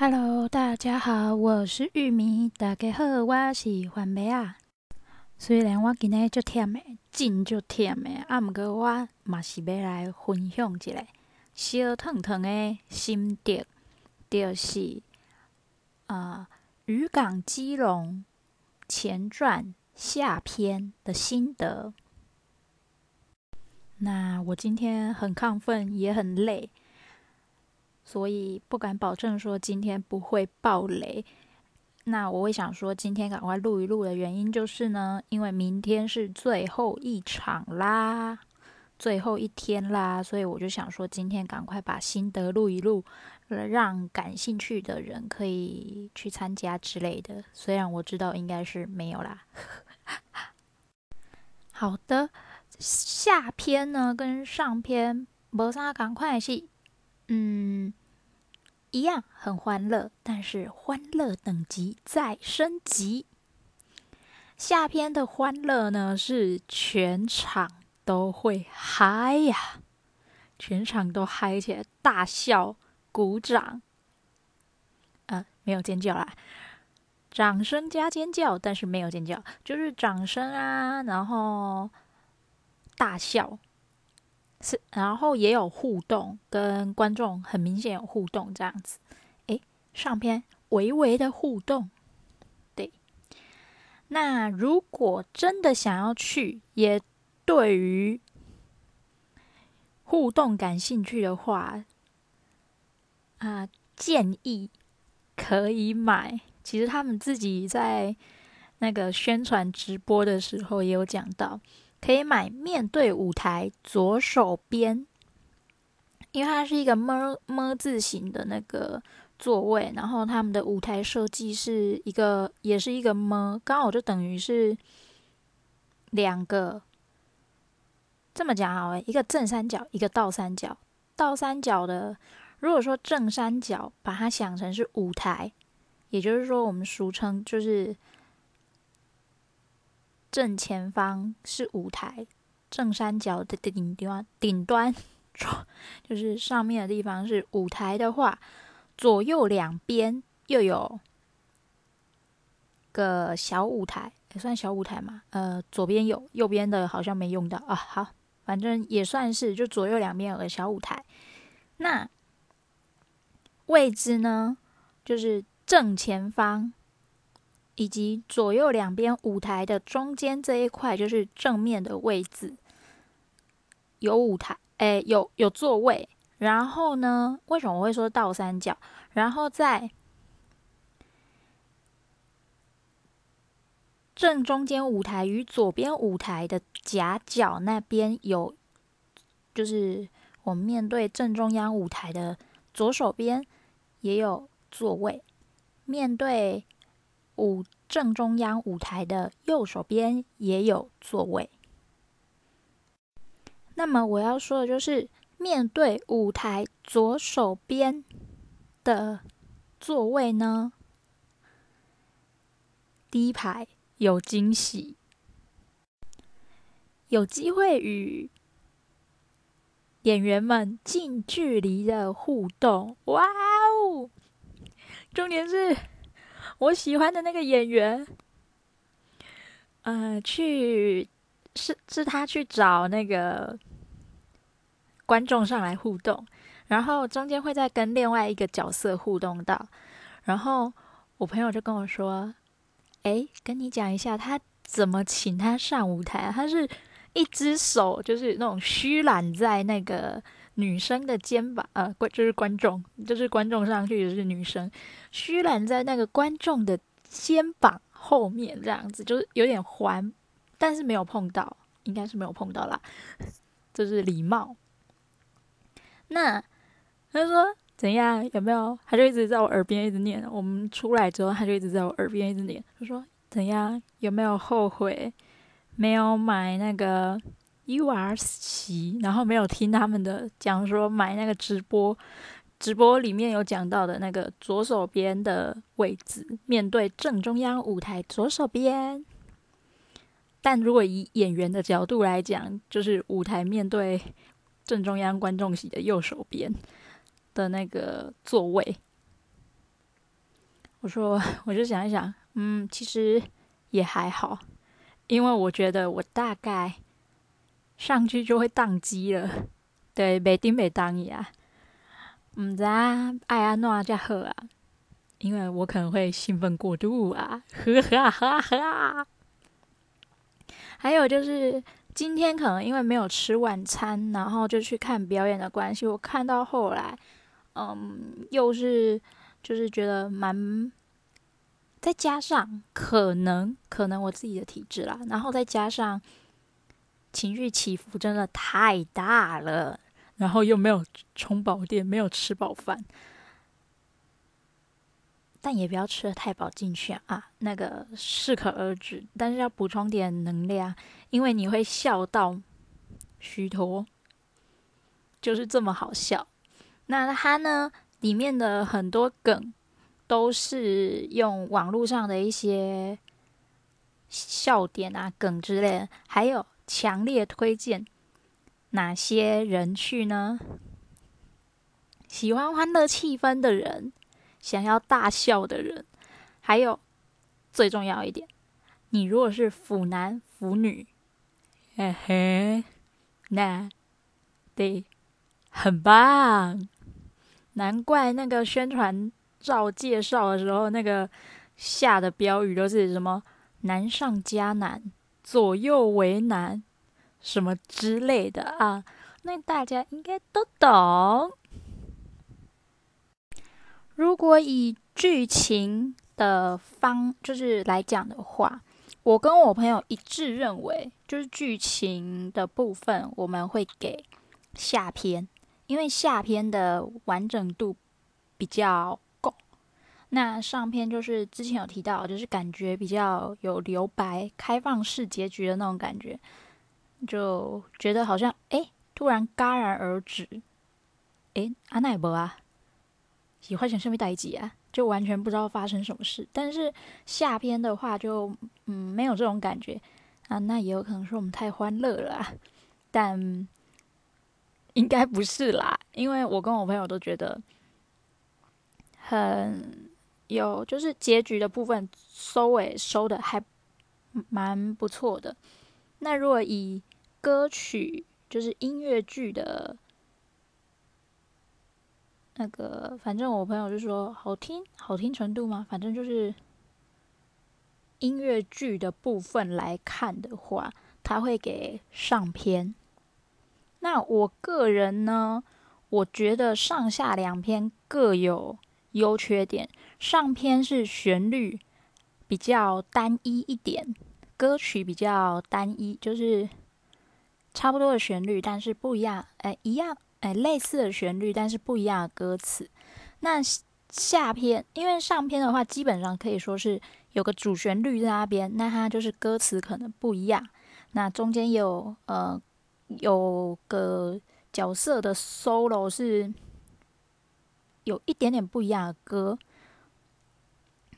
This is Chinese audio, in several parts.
Hello，大家好，我是玉米。大家好，我是番麦啊。虽然我今日足忝的，真足忝的，啊，毋过我嘛是要来分享一个小烫烫的心得，就是呃渔港基隆前传下篇的心得。那我今天很亢奋，也很累。所以不敢保证说今天不会爆雷。那我会想说今天赶快录一录的原因就是呢，因为明天是最后一场啦，最后一天啦，所以我就想说今天赶快把心得录一录，让感兴趣的人可以去参加之类的。虽然我知道应该是没有啦。好的，下篇呢跟上篇没啥赶快是，嗯。一样很欢乐，但是欢乐等级在升级。下篇的欢乐呢，是全场都会嗨呀，全场都嗨起来，大笑、鼓掌，呃，没有尖叫啦，掌声加尖叫，但是没有尖叫，就是掌声啊，然后大笑。是，然后也有互动，跟观众很明显有互动这样子。诶，上篇微微的互动，对。那如果真的想要去，也对于互动感兴趣的话，啊、建议可以买。其实他们自己在那个宣传直播的时候也有讲到。可以买面对舞台左手边，因为它是一个么么字形的那个座位，然后他们的舞台设计是一个，也是一个么，刚好就等于是两个。这么讲好了，一个正三角，一个倒三角。倒三角的，如果说正三角把它想成是舞台，也就是说我们俗称就是。正前方是舞台，正三角的顶端，顶端 就是上面的地方是舞台的话，左右两边又有个小舞台，也算小舞台嘛。呃，左边有，右边的好像没用到啊。好，反正也算是，就左右两边有个小舞台。那位置呢，就是正前方。以及左右两边舞台的中间这一块，就是正面的位置，有舞台，哎，有有座位。然后呢，为什么我会说倒三角？然后在正中间舞台与左边舞台的夹角那边有，就是我们面对正中央舞台的左手边也有座位，面对。舞正中央舞台的右手边也有座位。那么我要说的就是，面对舞台左手边的座位呢，第一排有惊喜，有机会与演员们近距离的互动。哇哦！重点是。我喜欢的那个演员，呃，去是是他去找那个观众上来互动，然后中间会再跟另外一个角色互动到，然后我朋友就跟我说：“诶，跟你讲一下，他怎么请他上舞台？他是一只手就是那种虚揽在那个。”女生的肩膀，呃，观就是观众，就是观众上去也是女生，虚揽在那个观众的肩膀后面，这样子就是有点环，但是没有碰到，应该是没有碰到啦，就是礼貌。那他说怎样？有没有？他就一直在我耳边一直念。我们出来之后，他就一直在我耳边一直念。他说怎样？有没有后悔没有买那个？UR 席，然后没有听他们的讲说买那个直播，直播里面有讲到的那个左手边的位置，面对正中央舞台左手边。但如果以演员的角度来讲，就是舞台面对正中央观众席的右手边的那个座位。我说，我就想一想，嗯，其实也还好，因为我觉得我大概上去就会宕机了，对，没顶没当呀，唔知啊爱安怎才好啊，因为我可能会兴奋过度啊，呵哈哈哈。还有就是今天可能因为没有吃晚餐，然后就去看表演的关系，我看到后来，嗯，又是。就是觉得蛮，再加上可能可能我自己的体质啦，然后再加上情绪起伏真的太大了，然后又没有充饱电，没有吃饱饭，但也不要吃的太饱进去啊，那个适可而止，但是要补充点能量，因为你会笑到虚脱，就是这么好笑。那他呢？里面的很多梗都是用网络上的一些笑点啊、梗之类的，还有强烈推荐哪些人去呢？喜欢欢乐气氛的人，想要大笑的人，还有最重要一点，你如果是腐男腐女，嘿嘿，那对，很棒。难怪那个宣传照介绍的时候，那个下的标语都是什么“难上加难，左右为难”什么之类的啊，那大家应该都懂。如果以剧情的方就是来讲的话，我跟我朋友一致认为，就是剧情的部分我们会给下篇。因为下篇的完整度比较，那上篇就是之前有提到，就是感觉比较有留白、开放式结局的那种感觉，就觉得好像哎，突然戛然而止，哎，阿奈博啊，喜欢想上面待几啊，就完全不知道发生什么事。但是下篇的话就，就嗯没有这种感觉。啊，那也有可能是我们太欢乐了啊，但。应该不是啦，因为我跟我朋友都觉得很有，就是结局的部分收尾收的还蛮不错的。那如果以歌曲，就是音乐剧的那个，反正我朋友就说好听，好听程度吗？反正就是音乐剧的部分来看的话，他会给上篇。那我个人呢，我觉得上下两篇各有优缺点。上篇是旋律比较单一一点，歌曲比较单一，就是差不多的旋律，但是不一样，哎，一样，哎，类似的旋律，但是不一样的歌词。那下篇，因为上篇的话，基本上可以说是有个主旋律在那边，那它就是歌词可能不一样。那中间有呃。有个角色的 solo 是有一点点不一样的歌，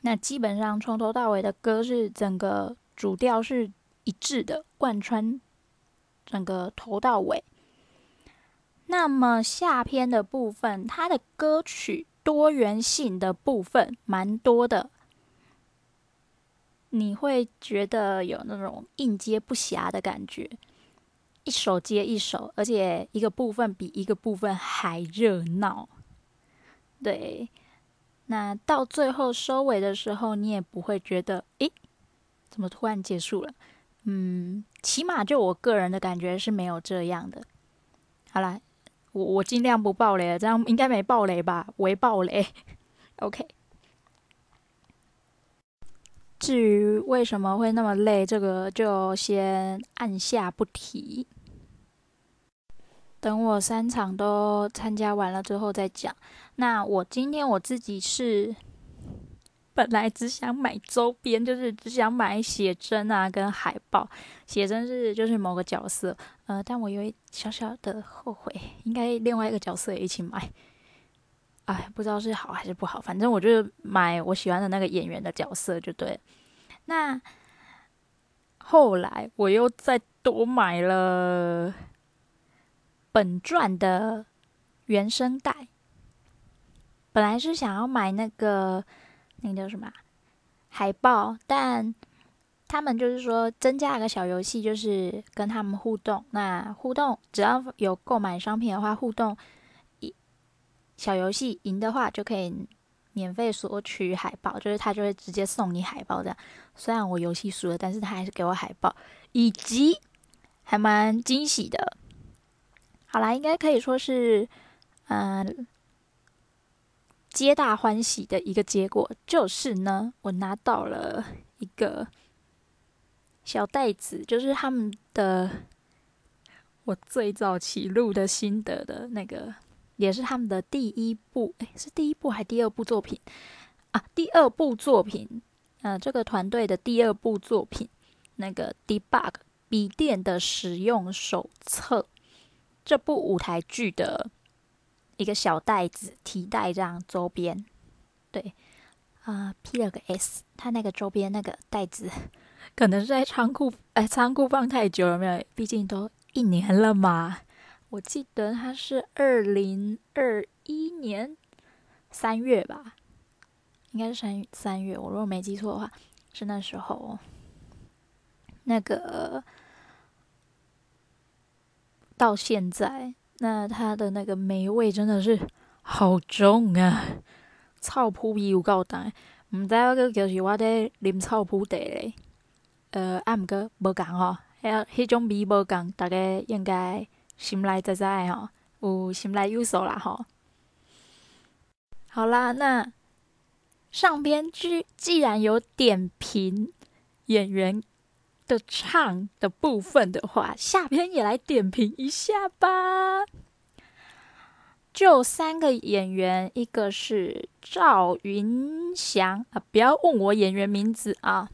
那基本上从头到尾的歌是整个主调是一致的，贯穿整个头到尾。那么下篇的部分，它的歌曲多元性的部分蛮多的，你会觉得有那种应接不暇的感觉。一首接一首，而且一个部分比一个部分还热闹。对，那到最后收尾的时候，你也不会觉得，诶，怎么突然结束了？嗯，起码就我个人的感觉是没有这样的。好啦，我我尽量不爆雷了，这样应该没爆雷吧？微爆雷。OK。至于为什么会那么累，这个就先按下不提。等我三场都参加完了之后再讲。那我今天我自己是本来只想买周边，就是只想买写真啊跟海报。写真是就是某个角色，呃，但我有一小小的后悔，应该另外一个角色也一起买。哎，不知道是好还是不好，反正我就买我喜欢的那个演员的角色就对。那后来我又再多买了本传的原声带，本来是想要买那个那个叫什么海报，但他们就是说增加了个小游戏，就是跟他们互动。那互动只要有购买商品的话，互动一小游戏赢的话就可以免费索取海报，就是他就会直接送你海报这样。虽然我游戏输了，但是他还是给我海报，以及还蛮惊喜的。好啦，应该可以说是嗯。皆大欢喜的一个结果就是呢，我拿到了一个小袋子，就是他们的我最早起录的心得的那个，也是他们的第一部，诶，是第一部还是第二部作品啊？第二部作品，呃，这个团队的第二部作品，那个 Debug 笔电的使用手册，这部舞台剧的。一个小袋子提袋这样周边，对，啊、，P 了个 S，它那个周边那个袋子，可能是在仓库，哎，仓库放太久了没有？毕竟都一年了嘛。我记得它是二零二一年三月吧，应该是三三月，我如果没记错的话，是那时候。那个到现在。那它的那个霉味真的是好重啊！臭扑鼻有够重，唔知嗰个就是我在啉臭扑茶咧。呃，啊，毋过无共吼，迄迄种味无共，大家应该心内知知的吼，有心内有数啦吼。好啦，那上篇既既然有点评演员的唱的部分的话，下篇也来点评一下吧。就三个演员，一个是赵云翔啊，不要问我演员名字啊。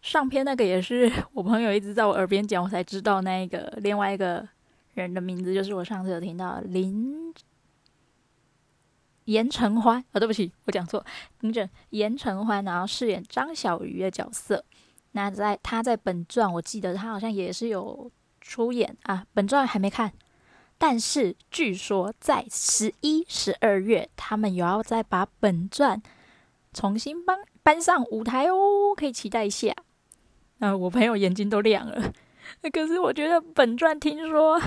上篇那个也是我朋友一直在我耳边讲，我才知道那个另外一个人的名字，就是我上次有听到林严承欢啊，对不起，我讲错，听着严承欢，然后饰演张小鱼的角色。那在他在本传，我记得他好像也是有出演啊。本传还没看，但是据说在十一、十二月，他们有要再把本传重新搬搬上舞台哦，可以期待一下。啊，我朋友眼睛都亮了。可是我觉得本传听说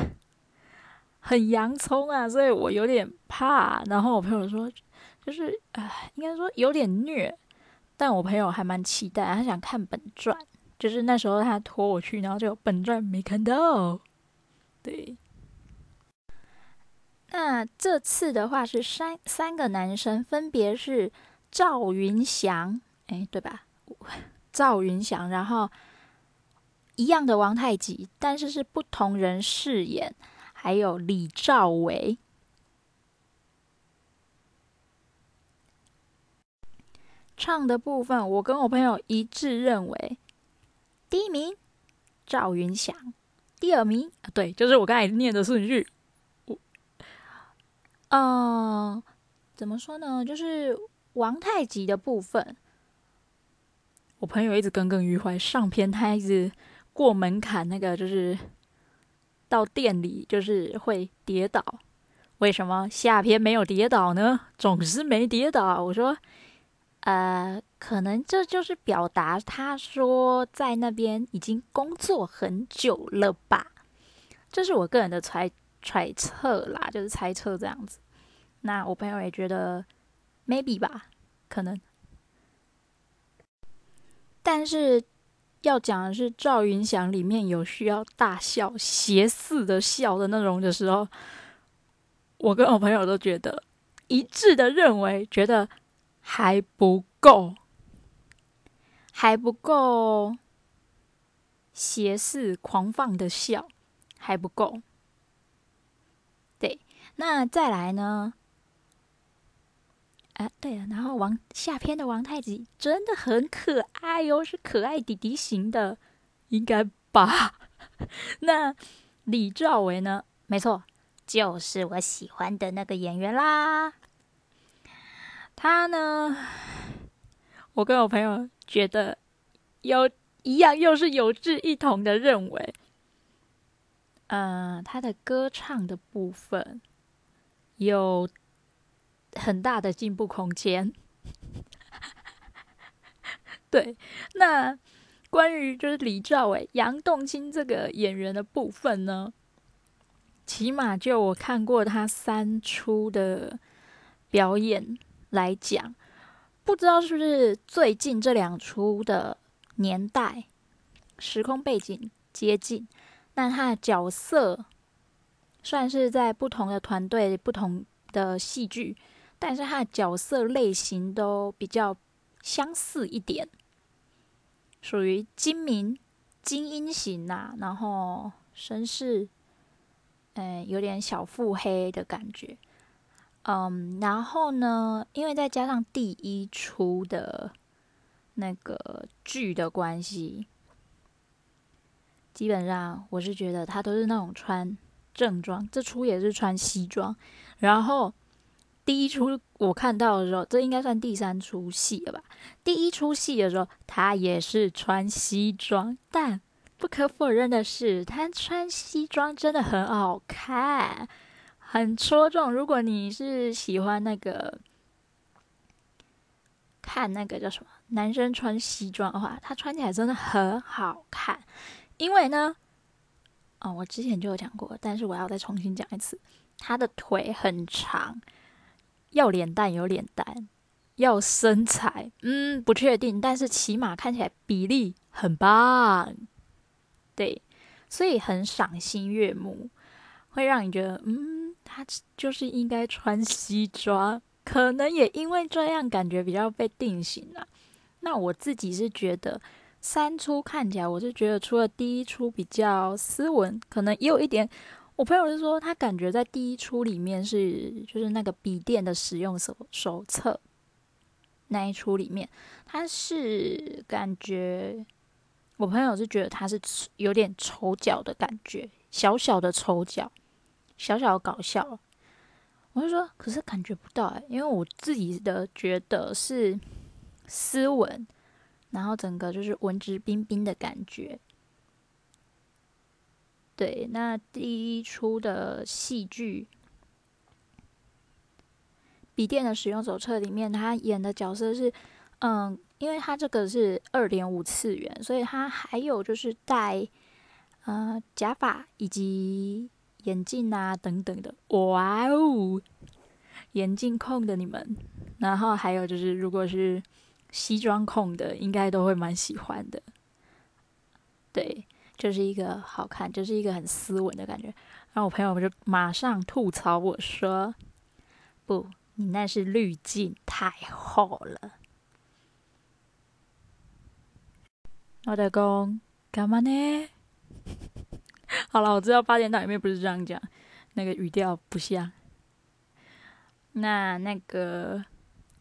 很洋葱啊，所以我有点怕。然后我朋友说，就是啊，应该说有点虐。但我朋友还蛮期待，他想看本传，就是那时候他拖我去，然后就本传没看到。对，那这次的话是三三个男生，分别是赵云翔，哎，对吧？赵云翔，然后一样的王太极，但是是不同人饰演，还有李兆伟。唱的部分，我跟我朋友一致认为，第一名赵云翔，第二名啊，对，就是我刚才念的顺序。我，嗯，怎么说呢？就是王太极的部分，我朋友一直耿耿于怀。上篇他一直过门槛，那个就是到店里就是会跌倒，为什么下篇没有跌倒呢？总是没跌倒。我说。呃，可能这就是表达他说在那边已经工作很久了吧，这是我个人的揣揣测啦，就是猜测这样子。那我朋友也觉得 maybe 吧，可能。但是要讲的是赵云翔里面有需要大笑、斜似的笑的那种的时候，我跟我朋友都觉得一致的认为，觉得。还不够，还不够斜视狂放的笑，还不够。对，那再来呢？啊，对了，然后王下篇的王太吉真的很可爱哟，是可爱弟弟型的，应该吧？那李兆伟呢？没错，就是我喜欢的那个演员啦。他呢，我跟我朋友觉得有一样，又是有志一同的认为，呃，他的歌唱的部分有很大的进步空间。对，那关于就是李兆伟、杨栋清这个演员的部分呢，起码就我看过他三出的表演来讲，不知道是不是最近这两出的年代时空背景接近，那他的角色算是在不同的团队、不同的戏剧，但是他的角色类型都比较相似一点。属于精明、精英型呐、然后绅士，嗯，有点小腹黑的感觉，嗯，然后呢，因为再加上第一出的那个剧的关系，基本上我是觉得他都是那种穿正装，这出也是穿西装，然后。第一出我看到的时候，这应该算第三出戏了吧？第一出戏的时候，他也是穿西装，但不可否认的是，他穿西装真的很好看，很戳中。如果你是喜欢那个看那个叫什么男生穿西装的话，他穿起来真的很好看。因为呢，哦，我之前就有讲过，但是我要再重新讲一次，他的腿很长。要脸蛋有脸蛋，要身材，嗯，不确定，但是起码看起来比例很棒，对，所以很赏心悦目，会让你觉得，嗯，他就是应该穿西装，可能也因为这样感觉比较被定型了。那我自己是觉得三出看起来，我是觉得除了第一出比较斯文，可能也有一点。我朋友是说，他感觉在第一出里面是就是那个笔电的使用手手册那一出里面，他是感觉我朋友是觉得他是有点丑角的感觉，小小的丑角，小小的搞笑。我就说，可是感觉不到哎，因为我自己的觉得是斯文，然后整个就是文质彬彬的感觉。对，那第一出的戏剧《笔电的使用手册》里面，他演的角色是，嗯，因为他这个是二点五次元，所以他还有就是戴呃假发以及眼镜啊等等的，哇哦，眼镜控的你们，然后还有就是如果是西装控的，应该都会蛮喜欢的，对。就是一个好看，就是一个很斯文的感觉。然后我朋友就马上吐槽我说：“不，你那是滤镜太厚了。”我的公干嘛呢？好了，我知道八点档里面不是这样讲，那个语调不像。那那个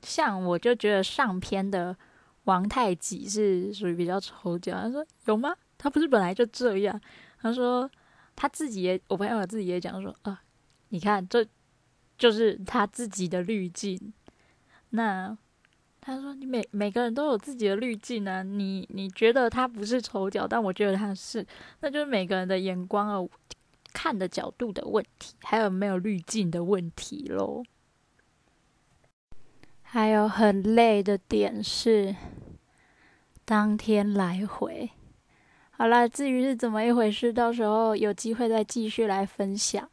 像我就觉得上篇的王太极是属于比较丑角。他说有吗？他不是本来就这样，他说他自己也，我朋友自己也讲说啊，你看这就是他自己的滤镜。那他说你每每个人都有自己的滤镜啊，你你觉得他不是丑角，但我觉得他是，那就是每个人的眼光啊，看的角度的问题，还有没有滤镜的问题喽。还有很累的点是当天来回。好了，至于是怎么一回事，到时候有机会再继续来分享。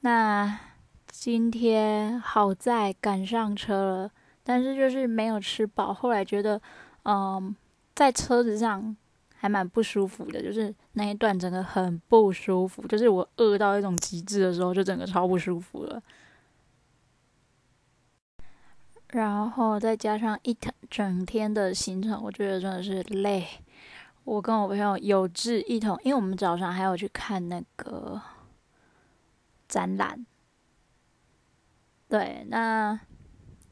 那今天好在赶上车了，但是就是没有吃饱。后来觉得，嗯，在车子上还蛮不舒服的，就是那一段整个很不舒服，就是我饿到一种极致的时候，就整个超不舒服了。然后再加上一整整天的行程，我觉得真的是累。我跟我朋友有志一同，因为我们早上还要去看那个展览。对，那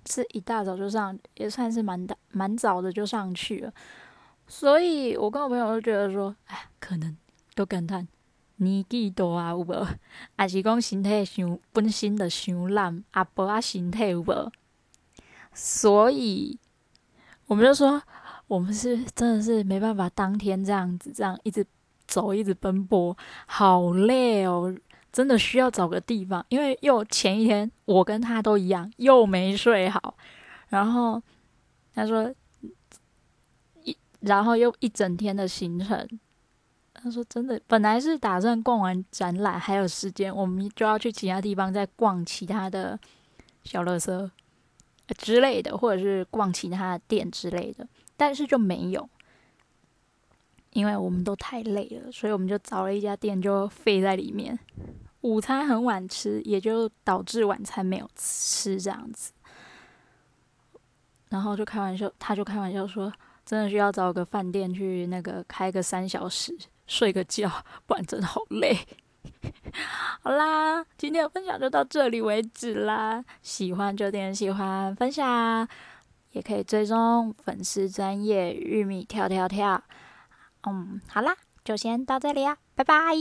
是一大早就上，也算是蛮大蛮早的就上去了。所以我跟我朋友都觉得说，哎，可能都感叹年纪大啊，有无？还是讲身体伤本身的伤烂，阿婆啊身体有无？所以我们就说。我们是真的是没办法，当天这样子这样一直走，一直奔波，好累哦！真的需要找个地方，因为又前一天我跟他都一样，又没睡好。然后他说一然后又一整天的行程。他说：“真的，本来是打算逛完展览还有时间，我们就要去其他地方再逛其他的小乐色之类的，或者是逛其他的店之类的，但是就没有，因为我们都太累了，所以我们就找了一家店就废在里面。午餐很晚吃，也就导致晚餐没有吃这样子。然后就开玩笑，他就开玩笑说，真的需要找个饭店去那个开个三小时。”睡个觉，不然真的好累。好啦，今天的分享就到这里为止啦。喜欢就点喜欢，分享也可以追踪粉丝专业玉米跳跳跳。嗯，好啦，就先到这里啊，拜拜。